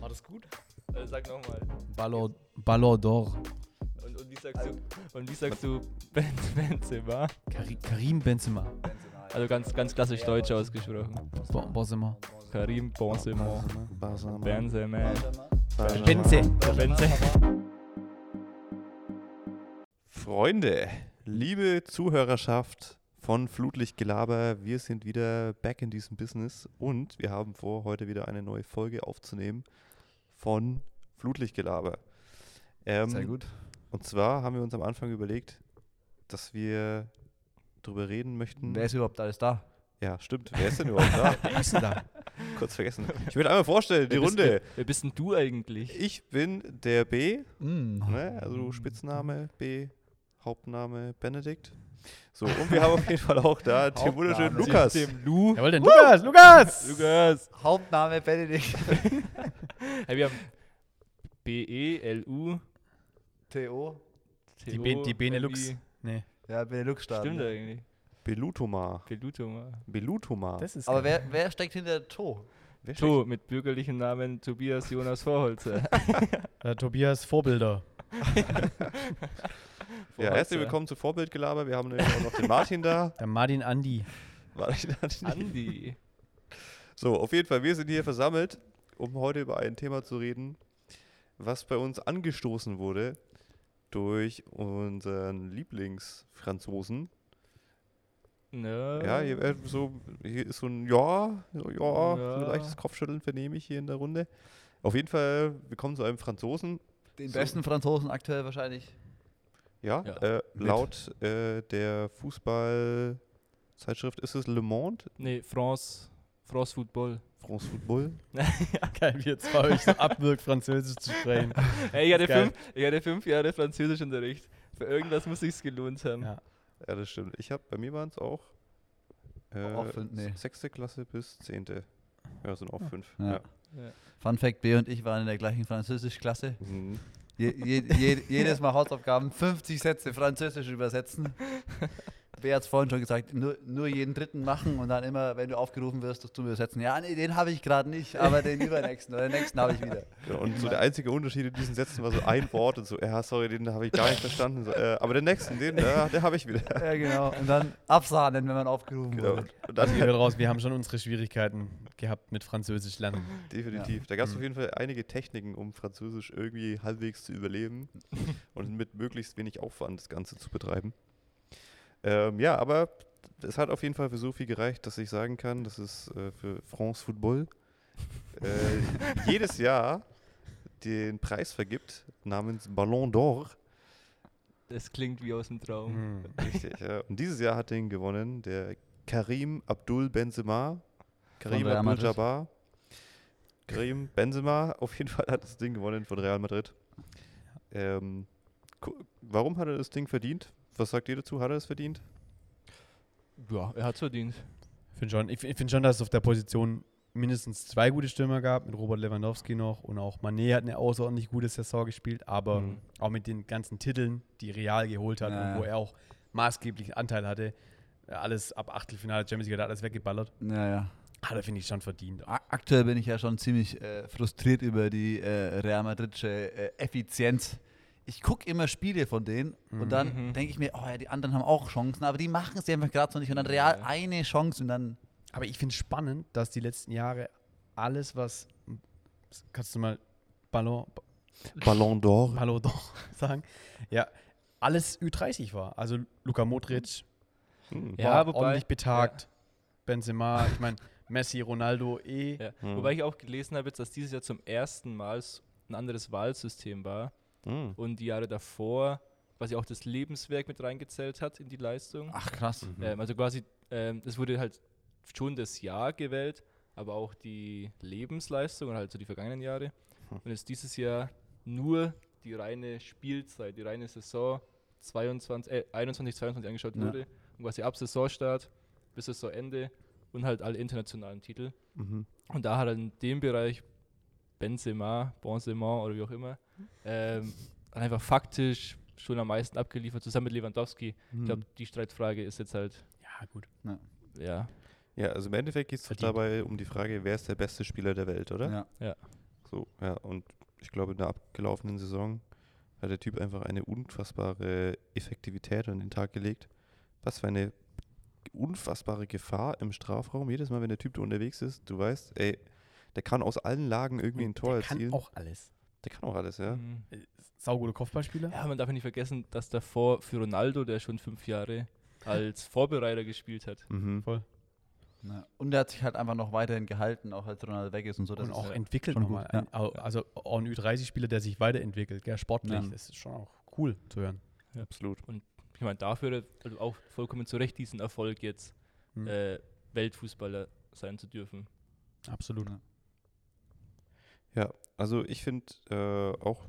War das gut? Äh, sag nochmal. Ballon, Ballon d'Or. Und, und wie sagst du, und wie sagst du ben, Benzema? Kari Karim Benzema. Also ganz, ganz klassisch deutsch ausgesprochen. Bo Benzema. Karim Benzema. Benzema. Benze. Benze. Freunde, liebe Zuhörerschaft von Flutlichtgelaber, wir sind wieder back in diesem Business und wir haben vor, heute wieder eine neue Folge aufzunehmen von Flutlichtgelaber. Ähm, Sehr gut. Und zwar haben wir uns am Anfang überlegt, dass wir darüber reden möchten. Wer ist überhaupt alles da? ja, stimmt. Wer ist denn überhaupt da? Wer ist denn da? Kurz vergessen. Ich will einmal vorstellen, die Wer bist- Runde. Wer, wer bist denn du eigentlich? Ich bin der B, Mm. Ne? Also Spitzname B, Hauptname Benedikt. So, und wir haben auf jeden Fall auch da den wunderschönen. Lukas. Dem Lu. Jawohl, denn Lukas, Lukas! Lukas. Hauptname Benedikt. Hey, wir haben B-E-L-U. T.O. Die, ben die Benelux. Nee, Ja, Benelux starten. Stimmt eigentlich. Belutoma. Belutoma. Belutoma. das ist Aber wer, wer steckt hinter To? Wer To mit bürgerlichem Namen Tobias Jonas Vorholzer. äh, Tobias Vorbilder. Ja, herzlich willkommen zu Vorbildgelaber. Wir haben nämlich auch noch den Martin da. Der Martin Andi. Martin nicht. Andi. So, auf jeden Fall, wir sind hier versammelt, um heute über ein Thema zu reden, was bei uns angestoßen wurde durch unseren Lieblingsfranzosen. Ne? Ja, hier, wär so, hier ist so ein Ja, so, ja, so ein Ja. leichtes Kopfschütteln vernehme ich hier in der Runde. Auf jeden Fall, wir kommen zu einem Franzosen. Den So. besten Franzosen aktuell wahrscheinlich. Ja, Ja, äh, laut äh, der Fußballzeitschrift ist es Le Monde, Nee, France. France Football. France Football. Geil, wie jetzt bei euch so abwirkt, Französisch zu sprechen. Ey, ich hatte, fünf, ich hatte fünf Jahre Französischunterricht. Für irgendwas muss sich's gelohnt haben. Ja. Ja, das stimmt. Ich habe, bei mir waren es auch, äh, Auch fünf, nee. sechste Klasse bis zehnte. Ja, sind auch fünf. Ja. Ja. Ja. Fun Fact: B und ich waren in der gleichen Französischklasse. Mhm. Je, je, je, jedes Mal Hausaufgaben, 50 Sätze Französisch übersetzen. B hat es vorhin schon gesagt, nur, nur jeden dritten machen und dann immer, wenn du aufgerufen wirst, das zu übersetzen. Ja, nee, den habe ich gerade nicht, aber den übernächsten oder den nächsten habe ich wieder. Genau, und so der einzige Unterschied in diesen Sätzen war so ein Wort und so, ja, sorry, den habe ich gar nicht verstanden. So, äh, aber den nächsten, den, ja, den habe ich wieder. Ja, genau. Und dann absahnen, wenn man aufgerufen Genau. wurde. Und dann, Hier raus, wir haben schon unsere Schwierigkeiten gehabt mit Französisch lernen. Definitiv. Da gab es Mhm. auf jeden Fall einige Techniken, um Französisch irgendwie halbwegs zu überleben und mit möglichst wenig Aufwand das Ganze zu betreiben. Ähm, ja, aber es hat auf jeden Fall für so viel gereicht, dass ich sagen kann, dass es äh, für France Football äh, jedes Jahr den Preis vergibt namens Ballon d'Or. Das klingt wie aus dem Traum. Hm. Richtig, ja. Und dieses Jahr hat den gewonnen der Karim Abdul Benzema. Karim Real Abdul Madrid. Jabbar. Karim Benzema auf jeden Fall hat das Ding gewonnen von Real Madrid. Ähm, warum hat er das Ding verdient? Was sagt ihr dazu? Hat er es verdient? Ja, er hat's verdient. Ich finde schon, ich, ich find schon, dass es auf der Position mindestens zwei gute Stürmer gab, mit Robert Lewandowski noch und auch Mané hat eine außerordentlich gute Saison gespielt, aber Mhm. auch mit den ganzen Titeln, die Real geholt hat Ja, und wo er auch maßgeblichen Anteil hatte, alles ab Achtelfinale Champions League hat alles weggeballert, Ja, ja. hat er, finde ich, schon verdient. Aktuell bin ich ja schon ziemlich äh, frustriert über die äh, Real Madridsche äh, Effizienz. Ich gucke immer Spiele von denen und dann Mhm. denke ich mir, oh ja, die anderen haben auch Chancen, aber die machen es einfach gerade so nicht. Und dann Real Ja. eine Chance und dann. Aber ich finde es spannend, dass die letzten Jahre alles, was, kannst du mal Ballon, Ballon d'Or. Ballon d'Or sagen, ja, alles Ü30 war. Also Luka Modric, Hm. Ja, war wobei- ordentlich betagt. Benzema, ich meine, Messi, Ronaldo eh. Ja. Hm. Wobei ich auch gelesen habe, jetzt, dass dieses Jahr zum ersten Mal ein anderes Wahlsystem war Hm. und die Jahre davor quasi auch das Lebenswerk mit reingezählt hat in die Leistung. Ach krass. Mhm. Ähm, also quasi, ähm, es wurde halt schon das Jahr gewählt, aber auch die Lebensleistung und halt so die vergangenen Jahre. Hm. Und jetzt dieses Jahr nur die reine Spielzeit, die reine Saison 22, äh, 21, 22 angeschaut Ja. wurde. Und quasi ab Saisonstart bis Saisonende und halt alle internationalen Titel. Mhm. Und da hat er in dem Bereich Benzema, Benzema oder wie auch immer, ähm, einfach faktisch schon am meisten abgeliefert, zusammen mit Lewandowski. Ich Mhm. glaube, die Streitfrage ist jetzt halt, Ja, gut. ja, Ja, also im Endeffekt geht es dabei um die Frage, wer ist der beste Spieler der Welt, oder? Ja. So, ja, und ich glaube, in der abgelaufenen Saison hat der Typ einfach eine unfassbare Effektivität an den Tag gelegt. Was für eine unfassbare Gefahr im Strafraum. Jedes Mal, wenn der Typ da unterwegs ist, du weißt, ey, der kann aus allen Lagen irgendwie ein Tor der kann erzielen. auch alles. Der kann auch alles, ja. Mhm. Saugute Kopfballspieler. Ja, man darf nicht vergessen, dass davor für Ronaldo, der schon fünf Jahre als Vorbereiter gespielt hat. Mhm. Voll. Ja. Und er hat sich halt einfach noch weiterhin gehalten, auch als Ronaldo weg ist und so. Das und auch ja entwickelt nochmal. ja. Also auch ein Ü30-Spieler, der sich weiterentwickelt, gell, sportlich. Ja. Das ist schon auch cool zu hören. Absolut. Ich meine, dafür hat er also auch vollkommen zu Recht diesen Erfolg jetzt Hm. äh, Weltfußballer sein zu dürfen. Absolut. Ja. Ja, also ich finde äh, auch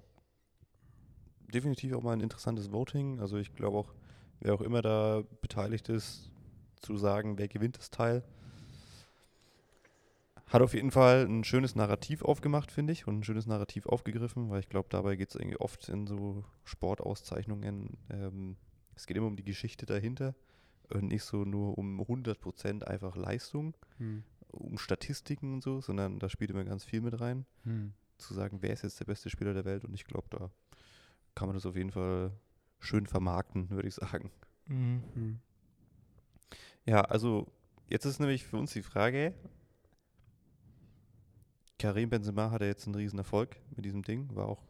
definitiv auch mal ein interessantes Voting. Also ich glaube auch, wer auch immer da beteiligt ist, zu sagen, wer gewinnt das Teil, hat auf jeden Fall ein schönes Narrativ aufgemacht, finde ich, und ein schönes Narrativ aufgegriffen, weil ich glaube, dabei geht es irgendwie oft in so Sportauszeichnungen, ähm, es geht immer um die Geschichte dahinter und nicht so nur um 100% einfach Leistung, Hm. Um Statistiken und so, sondern da spielt immer ganz viel mit rein Hm. zu sagen, wer ist jetzt der beste Spieler der Welt und ich glaube, da kann man das auf jeden Fall schön vermarkten, würde ich sagen. Hm. Ja, also jetzt ist nämlich für uns die Frage, Karim Benzema hatte jetzt einen riesen Erfolg mit diesem Ding, war auch,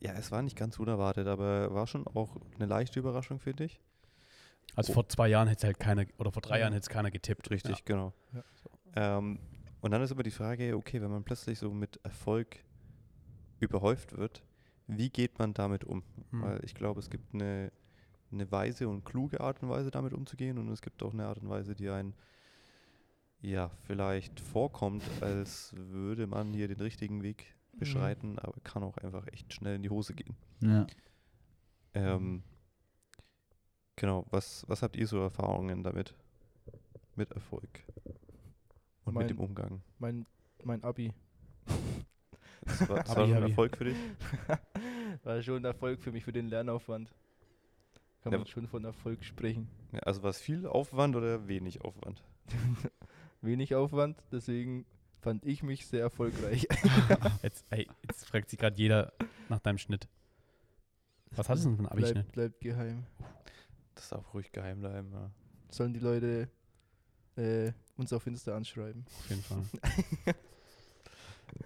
ja, es war nicht ganz unerwartet, aber war schon auch eine leichte Überraschung, finde ich. Also Oh. vor zwei Jahren hätte es halt keiner, oder vor drei Ja. Jahren hätte es keiner getippt. Richtig, Ja. genau. Ja. Ähm, und dann ist aber die Frage, okay, wenn man plötzlich so mit Erfolg überhäuft wird, wie geht man damit um? Hm. Weil ich glaube, es gibt eine, eine weise und kluge Art und Weise, damit umzugehen. Und es gibt auch eine Art und Weise, die einen ja vielleicht vorkommt, als würde man hier den richtigen Weg beschreiten, aber kann auch einfach echt schnell in die Hose gehen. Ja. Ähm, genau, was, was habt ihr so Erfahrungen damit? Mit Erfolg und Mein- mit dem Umgang? Mein, mein Abi Das war, das Abi, war schon ein. Erfolg für dich? war schon ein Erfolg für mich, für den Lernaufwand. Kann Ja, man schon von Erfolg sprechen. Ja, also war es viel Aufwand oder wenig Aufwand? Wenig Aufwand, deswegen fand ich mich sehr erfolgreich. Jetzt, ey, jetzt fragt sich gerade jeder nach deinem Schnitt. Was hattest du denn für einen Abischnitt? Bleibt, bleibt geheim. Das darf ruhig geheim bleiben. Ja. Sollen die Leute äh, uns auf Insta anschreiben. Auf jeden Fall.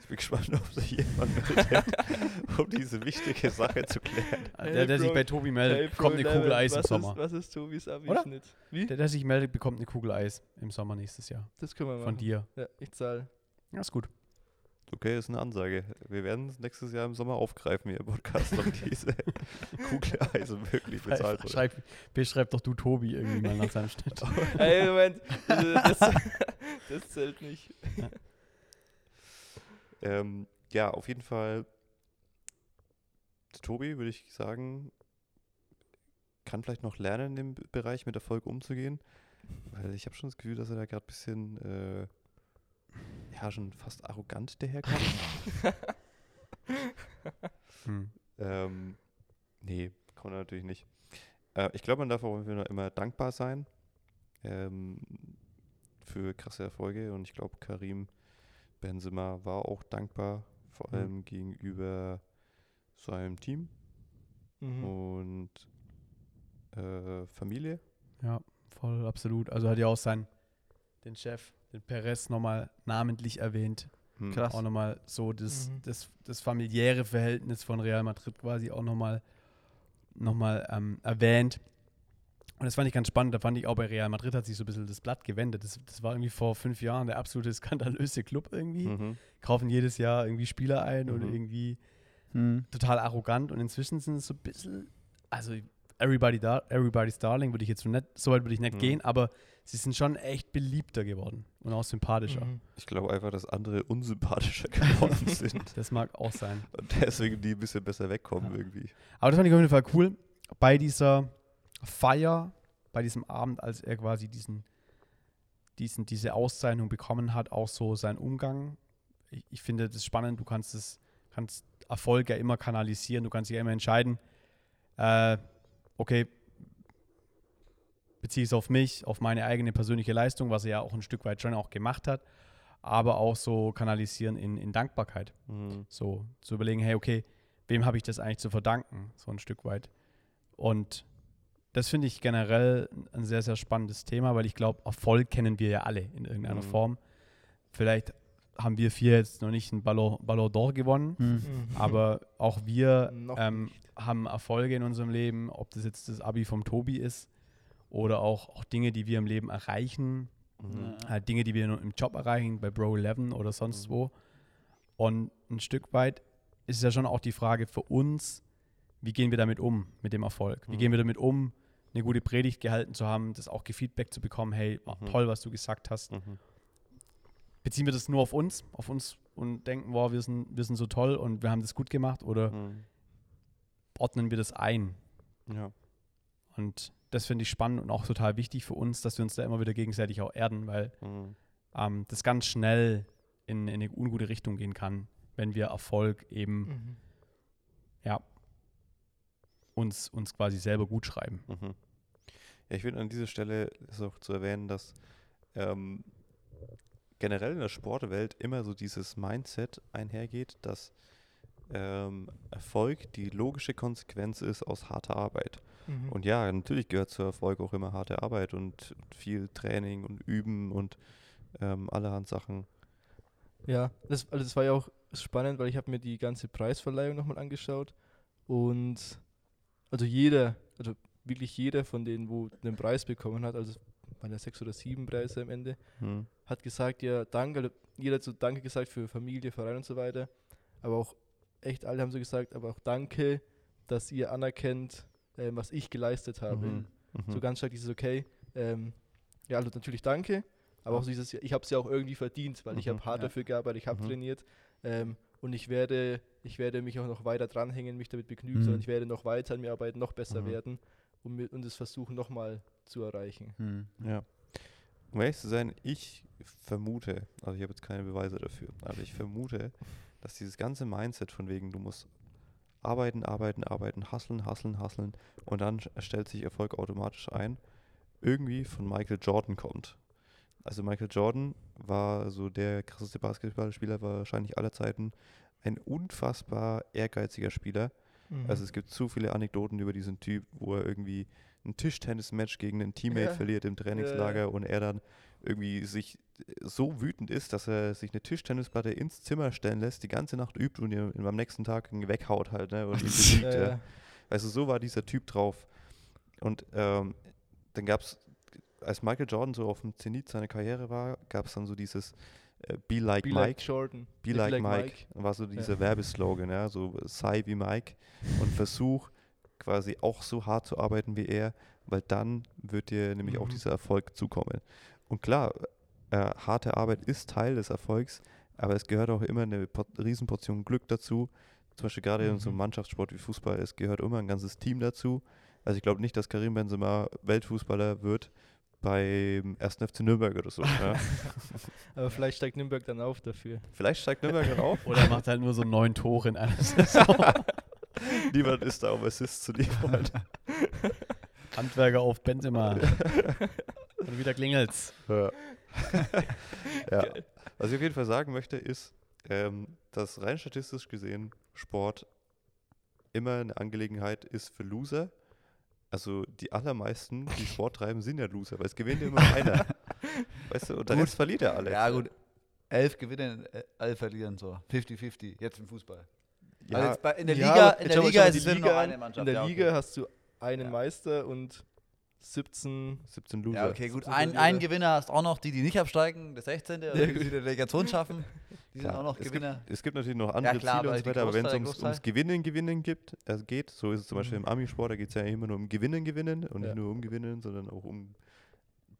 Ich bin gespannt, ob sich jemand meldet, um diese wichtige Sache zu klären. der, der sich Bro. bei Tobi meldet, Hey, bekommt Bro, eine Kugel Eis im was Sommer. Ist, was ist Tobis Abi-Schnitt? Wie? Der, der sich meldet, bekommt eine Kugel Eis im Sommer nächstes Jahr. Das können wir machen. Von dir. Ja, ich zahle. Ja, ist gut. Okay, ist eine Ansage. Wir werden es nächstes Jahr im Sommer aufgreifen hier im Podcast, ob diese Kugel Eise wirklich bezahlt wurde. Schreib, beschreib doch du Tobi irgendwie mal nach seinem Schnitt. Ey, Moment. Das, das, zählt nicht. Ähm, ja, auf jeden Fall. Tobi, würde ich sagen, kann vielleicht noch lernen, in dem Bereich mit Erfolg umzugehen. Weil ich habe schon das Gefühl, dass er da gerade ein bisschen, äh, ja, schon fast arrogant daherkommt. Hm. ähm, nee, kann er natürlich nicht. Äh, ich glaube, man darf auch immer- immer dankbar sein ähm, für krasse Erfolge. Und ich glaube, Karim Benzema war auch dankbar, vor Mhm. allem gegenüber seinem Team Mhm. und äh, Familie. Ja, voll, absolut. Also hat ja auch sein, den Chef, den Perez, nochmal namentlich erwähnt. Hm. Krass. Auch nochmal so das, Mhm. das, das familiäre Verhältnis von Real Madrid quasi auch nochmal noch mal, ähm, erwähnt. Und das fand ich ganz spannend. Da fand ich auch bei Real Madrid hat sich so ein bisschen das Blatt gewendet. Das, das war irgendwie vor fünf Jahren der absolute skandalöse Club irgendwie. Mhm. Kaufen jedes Jahr irgendwie Spieler ein oder Mhm. irgendwie Hm. total arrogant. Und inzwischen sind es so ein bisschen, also Everybody Dar Everybody's Darling würde ich jetzt so nicht, so weit würde ich nicht Mhm. gehen, aber sie sind schon echt beliebter geworden und auch sympathischer. Mhm. Ich glaube einfach, dass andere unsympathischer geworden sind Das mag auch sein. und deswegen die ein bisschen besser wegkommen Ja. irgendwie. Aber das fand ich auf jeden Fall cool. Bei dieser Feier, bei diesem Abend, als er quasi diesen, diesen, diese Auszeichnung bekommen hat, auch so sein Umgang. Ich, ich finde das spannend. Du kannst es, kannst Erfolg ja immer kanalisieren. Du kannst dich ja immer entscheiden, äh, okay, beziehe es auf mich, auf meine eigene persönliche Leistung, was er ja auch ein Stück weit schon auch gemacht hat, aber auch so kanalisieren in, in Dankbarkeit. Mhm. So zu überlegen, hey, okay, wem habe ich das eigentlich zu verdanken, so ein Stück weit. Und das finde ich generell ein sehr, sehr spannendes Thema, weil ich glaube, Erfolg kennen wir ja alle in irgendeiner Mhm. Form. Vielleicht haben wir vier jetzt noch nicht einen Ballon, Ballon d'Or gewonnen, Mhm. aber auch wir ähm, haben Erfolge in unserem Leben, ob das jetzt das Abi vom Tobi ist oder auch, auch Dinge, die wir im Leben erreichen, Mhm. halt Dinge, die wir im Job erreichen, bei Bro 11 oder sonst Mhm. wo. Und ein Stück weit ist ja schon auch die Frage für uns, wie gehen wir damit um, mit dem Erfolg? Wie Mhm. gehen wir damit um, eine gute Predigt gehalten zu haben, das auch Feedback zu bekommen, hey, Mhm. toll, was du gesagt hast. Mhm. Beziehen wir das nur auf uns, auf uns und denken, wow, wir sind, wir sind so toll und wir haben das gut gemacht oder Mhm. ordnen wir das ein? Ja. Und das finde ich spannend und auch total wichtig für uns, dass wir uns da immer wieder gegenseitig auch erden, weil Mhm. ähm, das ganz schnell in, in eine ungute Richtung gehen kann, wenn wir Erfolg eben Mhm. ja, uns, uns quasi selber gut schreiben. Mhm. Ja, ich finde an dieser Stelle ist auch zu erwähnen, dass ähm, generell in der Sportwelt immer so dieses Mindset einhergeht, dass ähm, Erfolg die logische Konsequenz ist aus harter Arbeit. Mhm. Und ja, natürlich gehört zu Erfolg auch immer harte Arbeit und viel Training und Üben und ähm, allerhand Sachen. Ja, das, also das war ja auch spannend, weil ich habe mir die ganze Preisverleihung nochmal angeschaut und also jeder, also wirklich jeder von denen, wo den Preis bekommen hat, also waren ja sechs oder sieben Preise am Ende, Hm. hat gesagt, ja, danke, also jeder hat so Danke gesagt für Familie, Verein und so weiter, aber auch echt alle haben so gesagt, aber auch Danke, dass ihr anerkennt, ähm, was ich geleistet habe. Mhm. Mhm. So ganz stark dieses Okay, ähm, ja, also natürlich Danke, aber auch so dieses, ich habe es ja auch irgendwie verdient, weil ich Mhm, habe hart ja. dafür gearbeitet, ich habe Mhm. trainiert ähm, und ich werde, ich werde mich auch noch weiter dranhängen, mich damit begnügen, Mhm. sondern ich werde noch weiter an mir arbeiten, noch besser Mhm. werden und, und es versuchen nochmal zu erreichen. Ja. Um ehrlich zu sein, ich vermute, also ich habe jetzt keine Beweise dafür, aber ich vermute, dass dieses ganze Mindset von wegen, du musst arbeiten, arbeiten, arbeiten, hustlen, hustlen, hustlen und dann stellt sich Erfolg automatisch ein, irgendwie von Michael Jordan kommt. Also Michael Jordan war so der krasseste Basketballspieler wahrscheinlich aller Zeiten, ein unfassbar ehrgeiziger Spieler. Mhm. Also es gibt so viele Anekdoten über diesen Typ, wo er irgendwie ein Tischtennis-Match gegen einen Teammate Ja. verliert im Trainingslager Ja. und er dann irgendwie sich so wütend ist, dass er sich eine Tischtennisplatte ins Zimmer stellen lässt, die ganze Nacht übt und ihn am nächsten Tag ihn weghaut halt, ne? Und ihn besiegt. ja, ja. ja. Also so war dieser Typ drauf. Und ähm, dann gab es, als Michael Jordan so auf dem Zenit seiner Karriere war, gab es dann so dieses äh, Be Like Be Mike. like Jordan. Be like, Mike, war so dieser Werbeslogan, ja, so sei wie Mike und versuch quasi auch so hart zu arbeiten wie er, weil dann wird dir nämlich auch Mhm. dieser Erfolg zukommen. Und klar, äh, harte Arbeit ist Teil des Erfolgs, aber es gehört auch immer eine Por Riesenportion Glück dazu. Zum Beispiel gerade in so einem Mhm. Mannschaftssport wie Fußball, es gehört immer ein ganzes Team dazu. Also ich glaube nicht, dass Karim Benzema Weltfußballer wird beim 1. FC Nürnberg oder so. ja. Aber vielleicht steigt Nürnberg dann auf dafür. Vielleicht steigt Nürnberg dann auf. Oder er macht halt nur so neun Tore in einer Saison. Niemand ist da, um Assists zu liefern. Handwerker auf Benzema. Und wieder klingelt's. Ja. ja. Was ich auf jeden Fall sagen möchte, ist, ähm, dass rein statistisch gesehen Sport immer eine Angelegenheit ist für Loser. Also die allermeisten, die Sport treiben, sind ja Loser, weil es gewinnt immer einer. Weißt du, und. Rest verliert ja alle. Ja, gut. Elf gewinnen, äh, elf verlieren, so. 50-50, jetzt im Fußball. Ja, also jetzt bei, in der Ja, Liga, in der Liga ist es noch eine Mannschaft. In der ja, okay. Liga hast du einen Ja. Meister und 17 17 Loser. Ja, okay, gut. Ein, ein Gewinner hast auch noch die, die nicht absteigen, der 16. oder Ja, die, die die Relegation schaffen. Die sind auch noch es gibt- Gewinner. Es gibt natürlich noch andere klar, Ziele aber und so weiter, aber wenn es ums, ums Gewinnen, Gewinnen gibt, äh, geht, so ist es zum Beispiel Mhm. im Ami-Sport, da geht es ja immer nur um Gewinnen, Gewinnen und Ja. nicht nur um Gewinnen, sondern auch um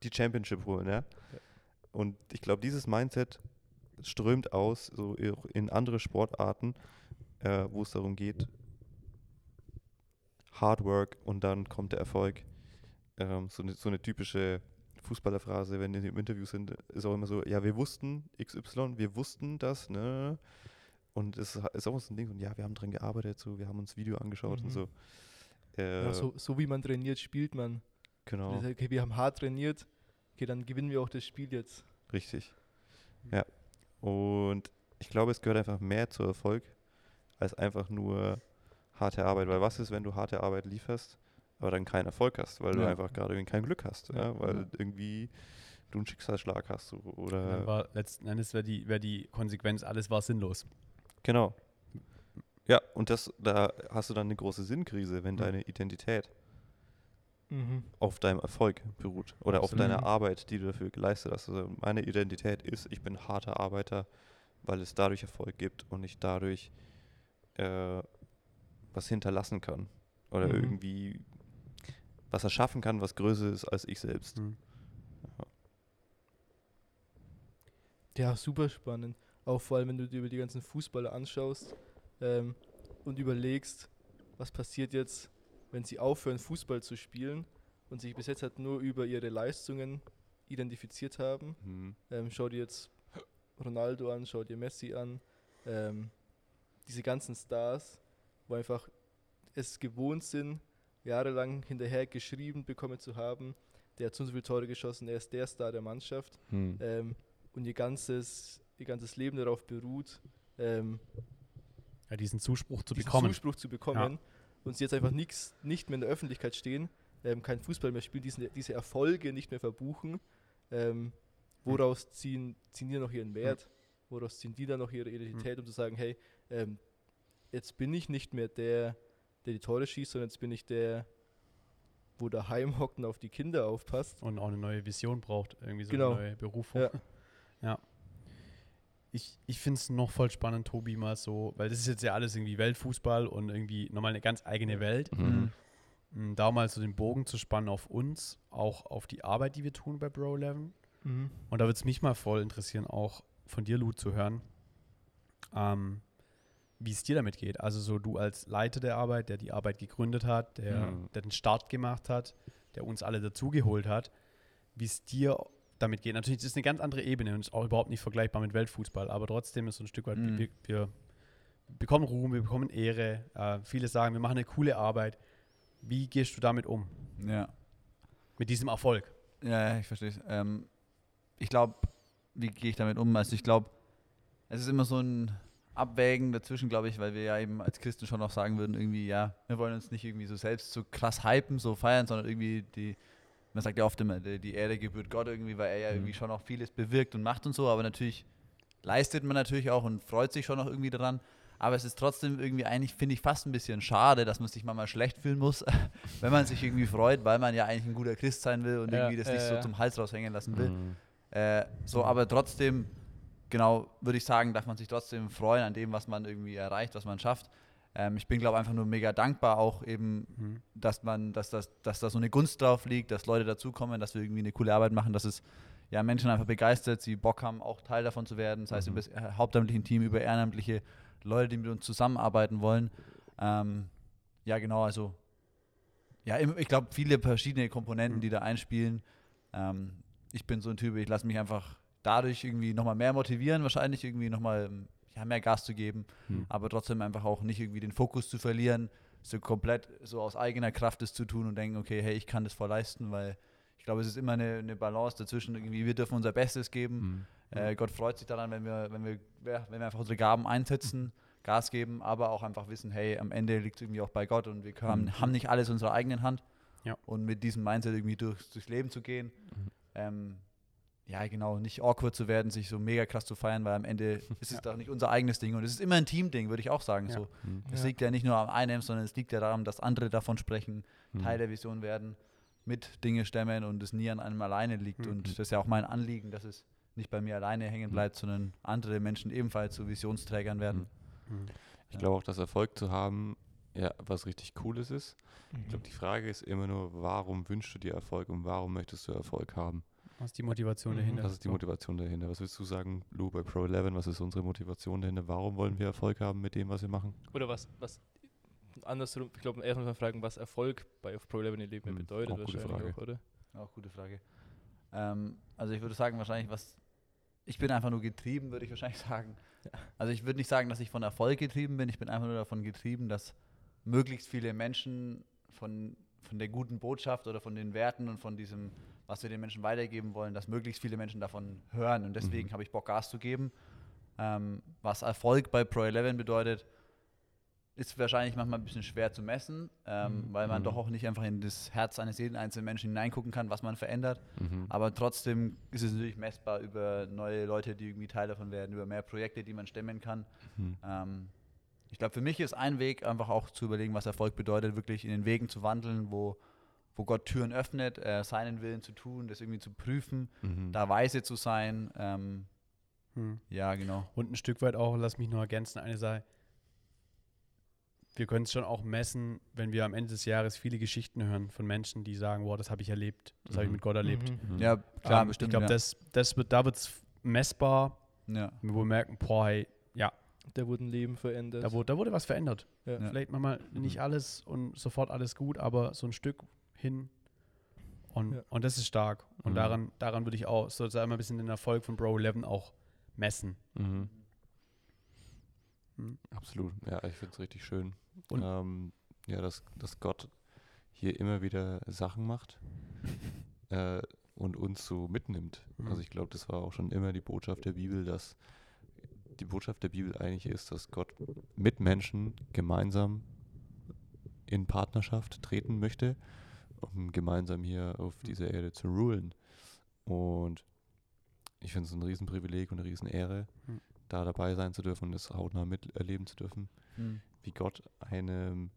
die Championship holen, ja. Und ich glaube, dieses Mindset strömt aus, so auch in andere Sportarten, äh, wo es darum geht, Hard Work und dann kommt der Erfolg. Ähm, so, eine, so eine typische Fußballerphrase, wenn die im Interview sind, ist auch immer so, ja, wir wussten XY, wir wussten das, ne? Und es ist auch so ein Ding, und ja, wir haben dran gearbeitet, so, wir haben uns Video angeschaut und Mhm. so. Äh, ja, so, so wie man trainiert, spielt man. Genau, Und okay, wir haben hart trainiert, okay, dann gewinnen wir auch das Spiel jetzt. richtig. Ja. Und ich glaube, es gehört einfach mehr zu Erfolg als einfach nur harte Arbeit. Weil was ist, wenn du harte Arbeit lieferst, aber dann keinen Erfolg hast, weil du Ja. einfach gerade irgendwie kein Glück hast, ja, weil irgendwie du einen Schicksalsschlag hast oder war letzten Endes wäre die, wär die Konsequenz, alles war sinnlos. genau. Ja, und das, da hast du dann eine große Sinnkrise, wenn Mhm. deine Identität Mhm. auf deinem Erfolg beruht oder auf Absolut. deiner Arbeit, die du dafür geleistet hast. Also meine Identität ist, ich bin harter Arbeiter, weil es dadurch Erfolg gibt und ich dadurch äh, was hinterlassen kann oder Mhm. irgendwie was erschaffen kann, was größer ist als ich selbst. Mhm. Ja, super spannend. Auch vor allem, wenn du dir über die ganzen Fußballer anschaust ähm, und überlegst, was passiert jetzt, wenn sie aufhören, Fußball zu spielen und sich bis jetzt halt nur über ihre Leistungen identifiziert haben. Mhm. Ähm, schau dir jetzt Ronaldo an, schau dir Messi an. Ähm, diese ganzen Stars, wo einfach es gewohnt sind, jahrelang hinterher geschrieben bekommen zu haben, der hat so viele Tore geschossen, er ist der Star der Mannschaft. Mhm. ähm, und ihr ganzes, ihr ganzes Leben darauf beruht, ähm, Ja, diesen Zuspruch zu diesen bekommen. Zuspruch zu bekommen und sie jetzt einfach nix, nicht mehr in der Öffentlichkeit stehen, ähm, kein Fußball mehr spielen, diesen, diese Erfolge nicht mehr verbuchen, ähm, woraus ziehen, ziehen die noch ihren Wert, woraus ziehen die dann noch ihre Identität, um zu sagen, hey, ähm, jetzt bin ich nicht mehr der, der die Tore schießt, sondern jetzt bin ich der, wo daheim hockt und auf die Kinder aufpasst. und auch eine neue Vision braucht, irgendwie so Genau. eine neue Berufung. Ja. Ja. Ich, ich finde es noch voll spannend, Tobi, mal so, weil das ist jetzt ja alles irgendwie Weltfußball und irgendwie nochmal eine ganz eigene Welt. Mhm. Mm, Da mal so den Bogen zu spannen auf uns, auch auf die Arbeit, die wir tun bei Bro 11. Und da würde es mich mal voll interessieren, auch von dir, Lu, zu hören, ähm, wie es dir damit geht. Also so du als Leiter der Arbeit, der die Arbeit gegründet hat, der, Mhm. der den Start gemacht hat, der uns alle dazugeholt hat, wie es dir damit geht. Natürlich ist es eine ganz andere Ebene und ist auch überhaupt nicht vergleichbar mit Weltfußball, aber trotzdem ist so ein Stück weit, Mhm. wir, wir bekommen Ruhm, wir bekommen Ehre. Äh, viele sagen, wir machen eine coole Arbeit. Wie gehst du damit um? Ja. Mit diesem Erfolg? Ja, ja, ich verstehe es. Ähm, ich glaube, wie gehe ich damit um? Also ich glaube, es ist immer so ein Abwägen dazwischen, glaube ich, weil wir ja eben als Christen schon auch sagen würden, irgendwie, ja, wir wollen uns nicht irgendwie so selbst so krass hypen, so feiern, sondern irgendwie die, man sagt ja oft immer, die, die Ehre gebührt Gott irgendwie, weil er ja Mhm. irgendwie schon auch vieles bewirkt und macht und so, aber natürlich leistet man natürlich auch und freut sich schon auch irgendwie daran. Aber es ist trotzdem irgendwie eigentlich, finde ich, fast ein bisschen schade, dass man sich manchmal schlecht fühlen muss, wenn man sich irgendwie freut, weil man ja eigentlich ein guter Christ sein will und Ja, irgendwie das nicht ja, so zum Hals raushängen lassen will. Mhm. Äh, so, aber trotzdem, genau, würde ich sagen, darf man sich trotzdem freuen an dem, was man irgendwie erreicht, was man schafft. Ähm, ich bin, glaube einfach nur mega dankbar auch eben, Mhm. dass man, dass das, dass da so eine Gunst drauf liegt, dass Leute dazukommen, dass wir irgendwie eine coole Arbeit machen, dass es ja Menschen einfach begeistert, sie Bock haben, auch Teil davon zu werden, das heißt Mhm. über das äh, hauptamtliche Team, über ehrenamtliche Leute, die mit uns zusammenarbeiten wollen. Ähm, ja, genau, also ja, ich glaube, viele verschiedene Komponenten, Mhm. die da einspielen. Ähm, ich bin so ein Typ, ich lasse mich einfach dadurch irgendwie nochmal mehr motivieren, wahrscheinlich irgendwie nochmal ja, mehr Gas zu geben, Mhm. aber trotzdem einfach auch nicht irgendwie den Fokus zu verlieren, so komplett so aus eigener Kraft das zu tun und denken, okay, hey, ich kann das voll leisten, weil ich glaube, es ist immer eine, eine Balance dazwischen, irgendwie wir dürfen unser Bestes geben. Mhm. Äh, Gott freut sich daran, wenn wir, wenn wir, ja, wenn wir einfach unsere Gaben einsetzen, Gas geben, aber auch einfach wissen, hey, am Ende liegt es irgendwie auch bei Gott und wir haben, Mhm. haben nicht alles in unserer eigenen Hand. Ja. Und mit diesem Mindset irgendwie durch, durchs Leben zu gehen, Mhm. ähm, ja, genau, nicht awkward zu werden, sich so mega krass zu feiern, weil am Ende ist es doch nicht unser eigenes Ding und es ist immer ein Teamding, würde ich auch sagen. Ja. So. Mhm. Es Ja. liegt ja nicht nur am einen, sondern es liegt ja daran, dass andere davon sprechen, Mhm. Teil der Vision werden, mit Dinge stemmen und es nie an einem alleine liegt. Mhm. Und das ist ja auch mein Anliegen, dass es nicht bei mir alleine hängen Mhm. bleibt, sondern andere Menschen ebenfalls zu Visionsträgern werden. Mhm. Ich glaube auch, dass Erfolg zu haben, ja, was richtig Cooles ist. Ich glaube, die Frage ist immer nur, warum wünschst du dir Erfolg und warum möchtest du Erfolg haben? Was ist die Motivation Mhm. dahinter? Was ist die Motivation dahinter? Was willst du sagen, Lou, bei Pro 11? Was ist unsere Motivation dahinter? Warum wollen wir Erfolg haben mit dem, was wir machen? Oder was, was andersrum, ich glaube, erstmal fragen, was Erfolg bei auf Pro 11 in Leben Hm, bedeutet, auch gute wahrscheinlich Frage. auch, oder? Auch gute Frage. Ähm, also ich würde sagen, wahrscheinlich was. Ich bin einfach nur getrieben, würde ich wahrscheinlich sagen. Also ich würde nicht sagen, dass ich von Erfolg getrieben bin. Ich bin einfach nur davon getrieben, dass möglichst viele Menschen von von der guten Botschaft oder von den Werten und von diesem, was wir den Menschen weitergeben wollen, dass möglichst viele Menschen davon hören. Und deswegen habe ich Bock, Gas zu geben. Ähm, was Erfolg bei Pro 11 bedeutet, ist wahrscheinlich manchmal ein bisschen schwer zu messen, ähm, weil man Mhm. doch auch nicht einfach in das Herz eines jeden einzelnen Menschen hineingucken kann, was man verändert. Mhm. Aber trotzdem ist es natürlich messbar über neue Leute, die irgendwie Teil davon werden, über mehr Projekte, die man stemmen kann. Mhm. Ähm, ich glaube, für mich ist ein Weg, einfach auch zu überlegen, was Erfolg bedeutet, wirklich in den Wegen zu wandeln, wo, wo Gott Türen öffnet, äh, seinen Willen zu tun, das irgendwie zu prüfen, Mhm. da weise zu sein. Ähm, Hm. ja, genau. Und ein Stück weit auch, lass mich noch ergänzen, eine Sache. Wir können es schon auch messen, wenn wir am Ende des Jahres viele Geschichten hören von Menschen, die sagen, wow, das habe ich erlebt, das habe ich Mhm. mit Gott erlebt. Mhm. Mhm. Ja, klar, Ähm, bestimmt. ich glaube, ja. das, das wird, da wird es messbar, ja. wo wir merken, boah, hey, Da wurde ein Leben verändert. da wurde, da wurde was verändert. ja. Ja. Vielleicht manchmal nicht alles und sofort alles gut, aber so ein Stück hin. Und, Ja. und das ist stark. Und Mhm. daran, daran würde ich auch sozusagen immer ein bisschen den Erfolg von Bro 11 auch messen. Mhm. Mhm. Absolut, ja, ich finde es richtig schön. Und- ähm, ja, dass, dass Gott hier immer wieder Sachen macht äh, und uns so mitnimmt. Mhm. Also ich glaube, das war auch schon immer die Botschaft der Bibel, dass die Botschaft der Bibel eigentlich ist, dass Gott mit Menschen gemeinsam in Partnerschaft treten möchte, um gemeinsam hier auf dieser Erde zu rulen. Und ich finde es ein Riesenprivileg und eine Riesenehre, Mhm. da dabei sein zu dürfen und das hautnah miterleben zu dürfen, Mhm. wie Gott eine,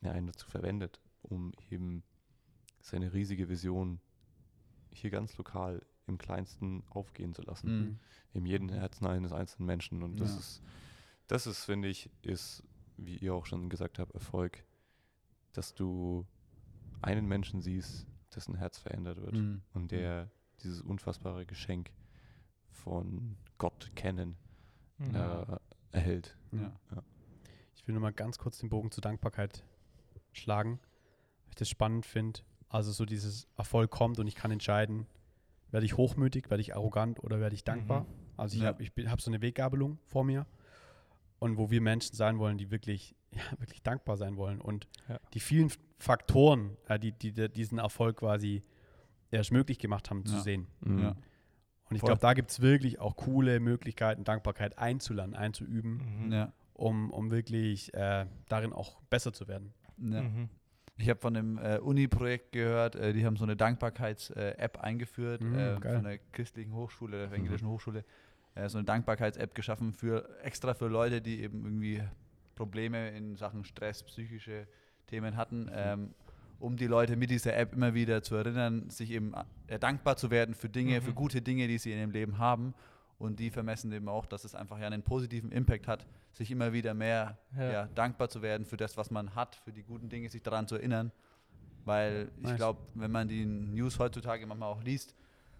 ja, einen dazu verwendet, um eben seine riesige Vision hier ganz lokal im Kleinsten aufgehen zu lassen Mhm. in jedem Herzen eines einzelnen Menschen. Und das Ja. ist, das ist, finde ich, ist, wie ihr auch schon gesagt habt, Erfolg, dass du einen Menschen siehst, dessen Herz verändert wird Mhm. und der dieses unfassbare Geschenk von Gott kennen Mhm. äh, erhält. Ja. Ich will nur mal ganz kurz den Bogen zur Dankbarkeit schlagen, weil ich das spannend finde. Also so dieses Erfolg kommt und ich kann entscheiden, werde ich hochmütig, werde ich arrogant oder werde ich dankbar. Mhm. Also ich Ja. habe ich bin- hab so eine Weggabelung vor mir und wo wir Menschen sein wollen, die wirklich, ja, wirklich dankbar sein wollen und Ja. die vielen Faktoren, äh, die, die, die diesen Erfolg quasi erst möglich gemacht haben, zu sehen. Mhm. Und ich glaube, da gibt es wirklich auch coole Möglichkeiten, Dankbarkeit einzulernen, einzuüben, Mhm. Ja. um, um wirklich äh, darin auch besser zu werden. Ja. Mhm. Ich habe von einem äh, Uni-Projekt gehört, äh, die haben so eine Dankbarkeits-App eingeführt Mhm, von der christlichen Hochschule, der Mhm. evangelischen Hochschule. Äh, so eine Dankbarkeits-App geschaffen für extra für Leute, die eben irgendwie Probleme in Sachen Stress, psychische Themen hatten, ähm, um die Leute mit dieser App immer wieder zu erinnern, sich eben äh, dankbar zu werden für Dinge, Mhm. für gute Dinge, die sie in ihrem Leben haben. Und die vermessen eben auch, dass es einfach ja einen positiven Impact hat, sich immer wieder mehr Ja. ja, dankbar zu werden für das, was man hat, für die guten Dinge, sich daran zu erinnern. Weil ich Nice. glaube, wenn man die News heutzutage manchmal auch liest,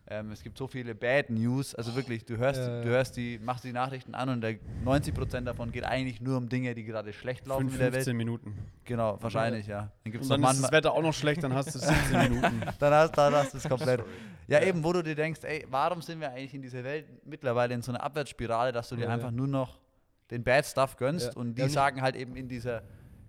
ähm, es gibt so viele Bad News, also wirklich, du hörst, Ja, du ja. hörst die, machst die Nachrichten an und der 90% davon geht eigentlich nur um Dinge, die gerade schlecht laufen in der 15 Welt. Minuten. Genau, wahrscheinlich, ja. Dann gibt es Und noch dann ist das Wetter auch noch schlecht, dann hast du 17 Minuten. dann hast, dann hast du es komplett. Ja, eben, wo du dir denkst, ey, warum sind wir eigentlich in dieser Welt mittlerweile in so einer Abwärtsspirale, dass du dir Ja, ja. einfach nur noch den Bad Stuff gönnst Ja. und die Ja, sagen halt eben in dieser,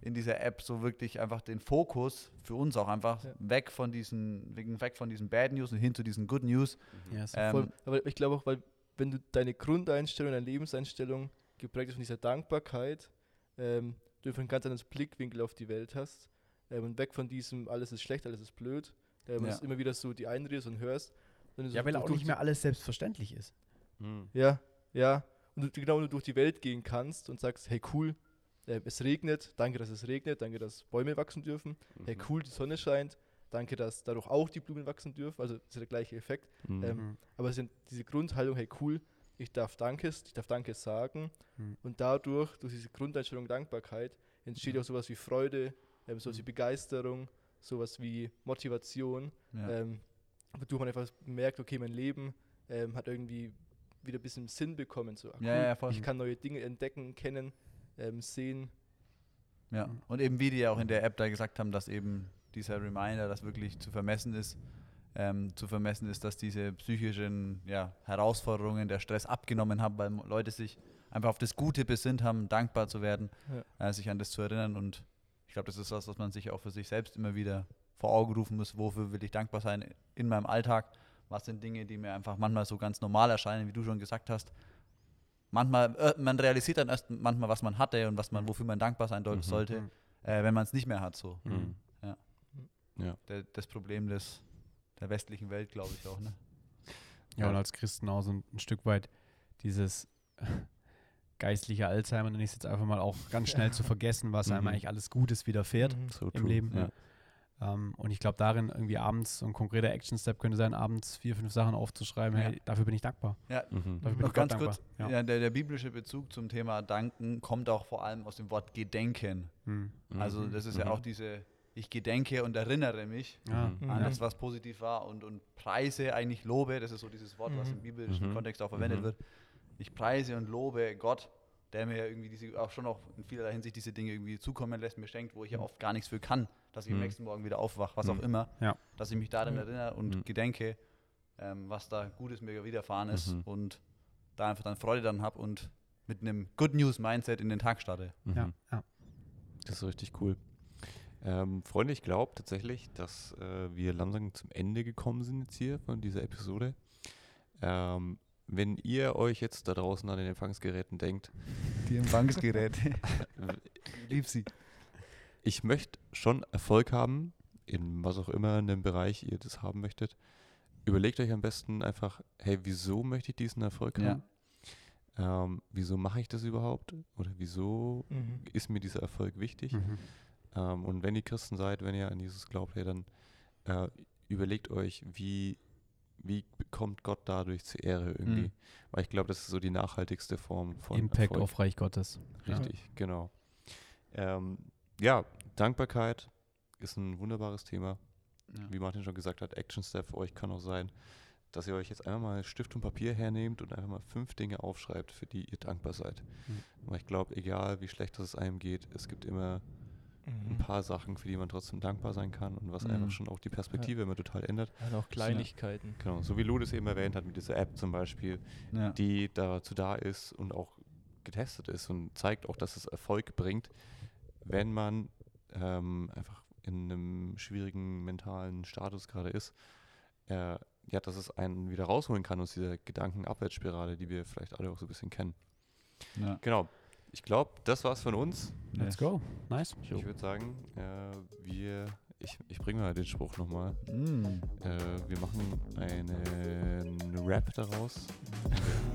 in dieser App so wirklich einfach den Fokus für uns auch einfach Ja. weg von diesen, wegen- weg von diesen Bad News und hin zu diesen Good News. Yes. Ähm, Voll, aber ich glaube auch, weil wenn du deine Grundeinstellung, deine Lebenseinstellung geprägt ist von dieser Dankbarkeit, ähm, du einfach einen ganz anderen Blickwinkel auf die Welt hast ähm, und weg von diesem alles ist schlecht, alles ist blöd, ähm, und Ja. es immer wieder so die einredest und hörst. Wenn du so Ja, weil auch nicht mehr alles selbstverständlich ist. Mhm. Ja, ja. Und du genau wenn du durch die Welt gehen kannst und sagst, hey cool, äh, es regnet, danke, dass es regnet, danke, dass Bäume wachsen dürfen, hey Mhm. cool, die Sonne scheint, danke, dass dadurch auch die Blumen wachsen dürfen, also das ist der gleiche Effekt. Mhm. Ähm, Aber es sind diese Grundhaltung, hey cool, ich darf Dankes, ich darf Danke sagen Mhm. und dadurch, durch diese Grundeinstellung Dankbarkeit, entsteht auch sowas wie Freude, ähm, sowas wie Begeisterung, sowas wie Motivation, Ja. ähm, wodurch man einfach merkt, okay, mein Leben ähm, hat irgendwie wieder ein bisschen Sinn bekommen. So, ah, Ja, ja, voll. Ich kann neue Dinge entdecken, kennen, ähm, sehen. Ja. Und eben wie die ja auch in der App da gesagt haben, dass eben dieser Reminder, das wirklich zu vermessen ist, ähm, zu vermessen ist, dass diese psychischen ja, Herausforderungen, der Stress abgenommen haben, weil Leute sich einfach auf das Gute besinnt haben, dankbar zu werden, äh, sich an das zu erinnern. Und ich glaube, das ist was, was man sich auch für sich selbst immer wieder vor Augen rufen muss. Wofür will ich dankbar sein in meinem Alltag? Was sind Dinge, die mir einfach manchmal so ganz normal erscheinen, wie du schon gesagt hast? Manchmal, äh, man realisiert dann erst manchmal, was man hatte und was man, wofür man dankbar sein Mhm. sollte, Mhm. äh, wenn man es nicht mehr hat. So. Mhm. Ja. Ja. Der, das Problem des, der westlichen Welt, glaube ich auch. Ne? Ja, und als Christen auch so ein, ein Stück weit dieses geistliche Alzheimer, nenne ich es jetzt einfach mal auch ganz schnell zu vergessen, was einem Mhm. eigentlich alles Gutes widerfährt Mhm. So im true. Leben. Ja. Ähm, und ich glaube, darin irgendwie abends so ein konkreter Action-Step könnte sein, abends vier, fünf Sachen aufzuschreiben. Ja. Hey, dafür bin ich dankbar. Ja, Mhm. Dafür bin Noch ich ganz dankbar. kurz, Ja. ja. der, der biblische Bezug zum Thema Danken kommt auch vor allem aus dem Wort Gedenken. Mhm. Also Mhm. das ist ja Mhm. auch diese, ich gedenke und erinnere mich Ja. Mhm. an Ja. das, was positiv war und, und preise, eigentlich lobe, das ist so dieses Wort, was Mhm. im biblischen Mhm. Kontext auch verwendet Mhm. wird. Ich preise und lobe Gott, der mir ja irgendwie diese, auch schon auch in vielerlei Hinsicht diese Dinge irgendwie zukommen lässt, mir schenkt, wo ich ja oft gar nichts für kann, dass ich am Mhm. nächsten Morgen wieder aufwache, was Mhm. auch immer, Ja. dass ich mich daran Mhm. erinnere und Mhm. gedenke, ähm, was da Gutes mir widerfahren ist Mhm. und da einfach dann Freude dann habe und mit einem Good News Mindset in den Tag starte. Mhm. Ja. Ja. Das ist richtig cool. Ähm, Freunde, ich glaube tatsächlich, dass äh, wir langsam zum Ende gekommen sind jetzt hier von dieser Episode. Ähm, wenn ihr euch jetzt da draußen an den Empfangsgeräten denkt, Die Empfangsgeräte. Lieb sie. Ich möchte schon Erfolg haben, in was auch immer in dem Bereich ihr das haben möchtet, überlegt euch am besten einfach, hey, wieso möchte ich diesen Erfolg Ja. haben? Ähm, wieso mache ich das überhaupt? Oder wieso Mhm. ist mir dieser Erfolg wichtig? Mhm. Ähm, und wenn ihr Christen seid, wenn ihr an Jesus glaubt, hey, dann äh, überlegt euch, wie, wie bekommt Gott dadurch zur Ehre irgendwie? Mhm. Weil ich glaube, das ist so die nachhaltigste Form von Impact Erfolg. auf Reich Gottes. Ja. Richtig, genau. Ähm, ja, Dankbarkeit ist ein wunderbares Thema. Ja. Wie Martin schon gesagt hat, Action Step für euch kann auch sein, dass ihr euch jetzt einfach mal Stift und Papier hernehmt und einfach mal fünf Dinge aufschreibt, für die ihr dankbar seid. Mhm. Weil ich glaube, egal wie schlecht es einem geht, es gibt immer ein Mhm. paar Sachen, für die man trotzdem dankbar sein kann und was Mhm. einfach schon auch die Perspektive immer total ändert. Also auch Kleinigkeiten. Genau, so wie Lou das eben erwähnt hat mit dieser App zum Beispiel, Ja. die dazu da ist und auch getestet ist und zeigt auch, dass es Erfolg bringt, wenn man ähm, einfach in einem schwierigen mentalen Status gerade ist. Äh, ja, dass es einen wieder rausholen kann aus dieser Gedankenabwärtsspirale, die wir vielleicht alle auch so ein bisschen kennen. Ja. Genau. Ich glaube, das war's von uns. Let's go. Nice. Ich würde sagen, äh, wir, ich, ich bringe mal den Spruch nochmal. Mm. Äh, wir machen einen Rap daraus.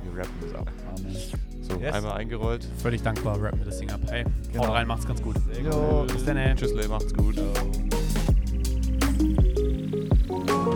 Wir, wir rappen das ab. Amen. So, Yes. einmal eingerollt. Völlig dankbar, rappen wir das Ding ab. Hey, Genau. haut rein, macht's ganz gut. Jo. Bis dann. ey. Tschüss, macht's gut. Ciao.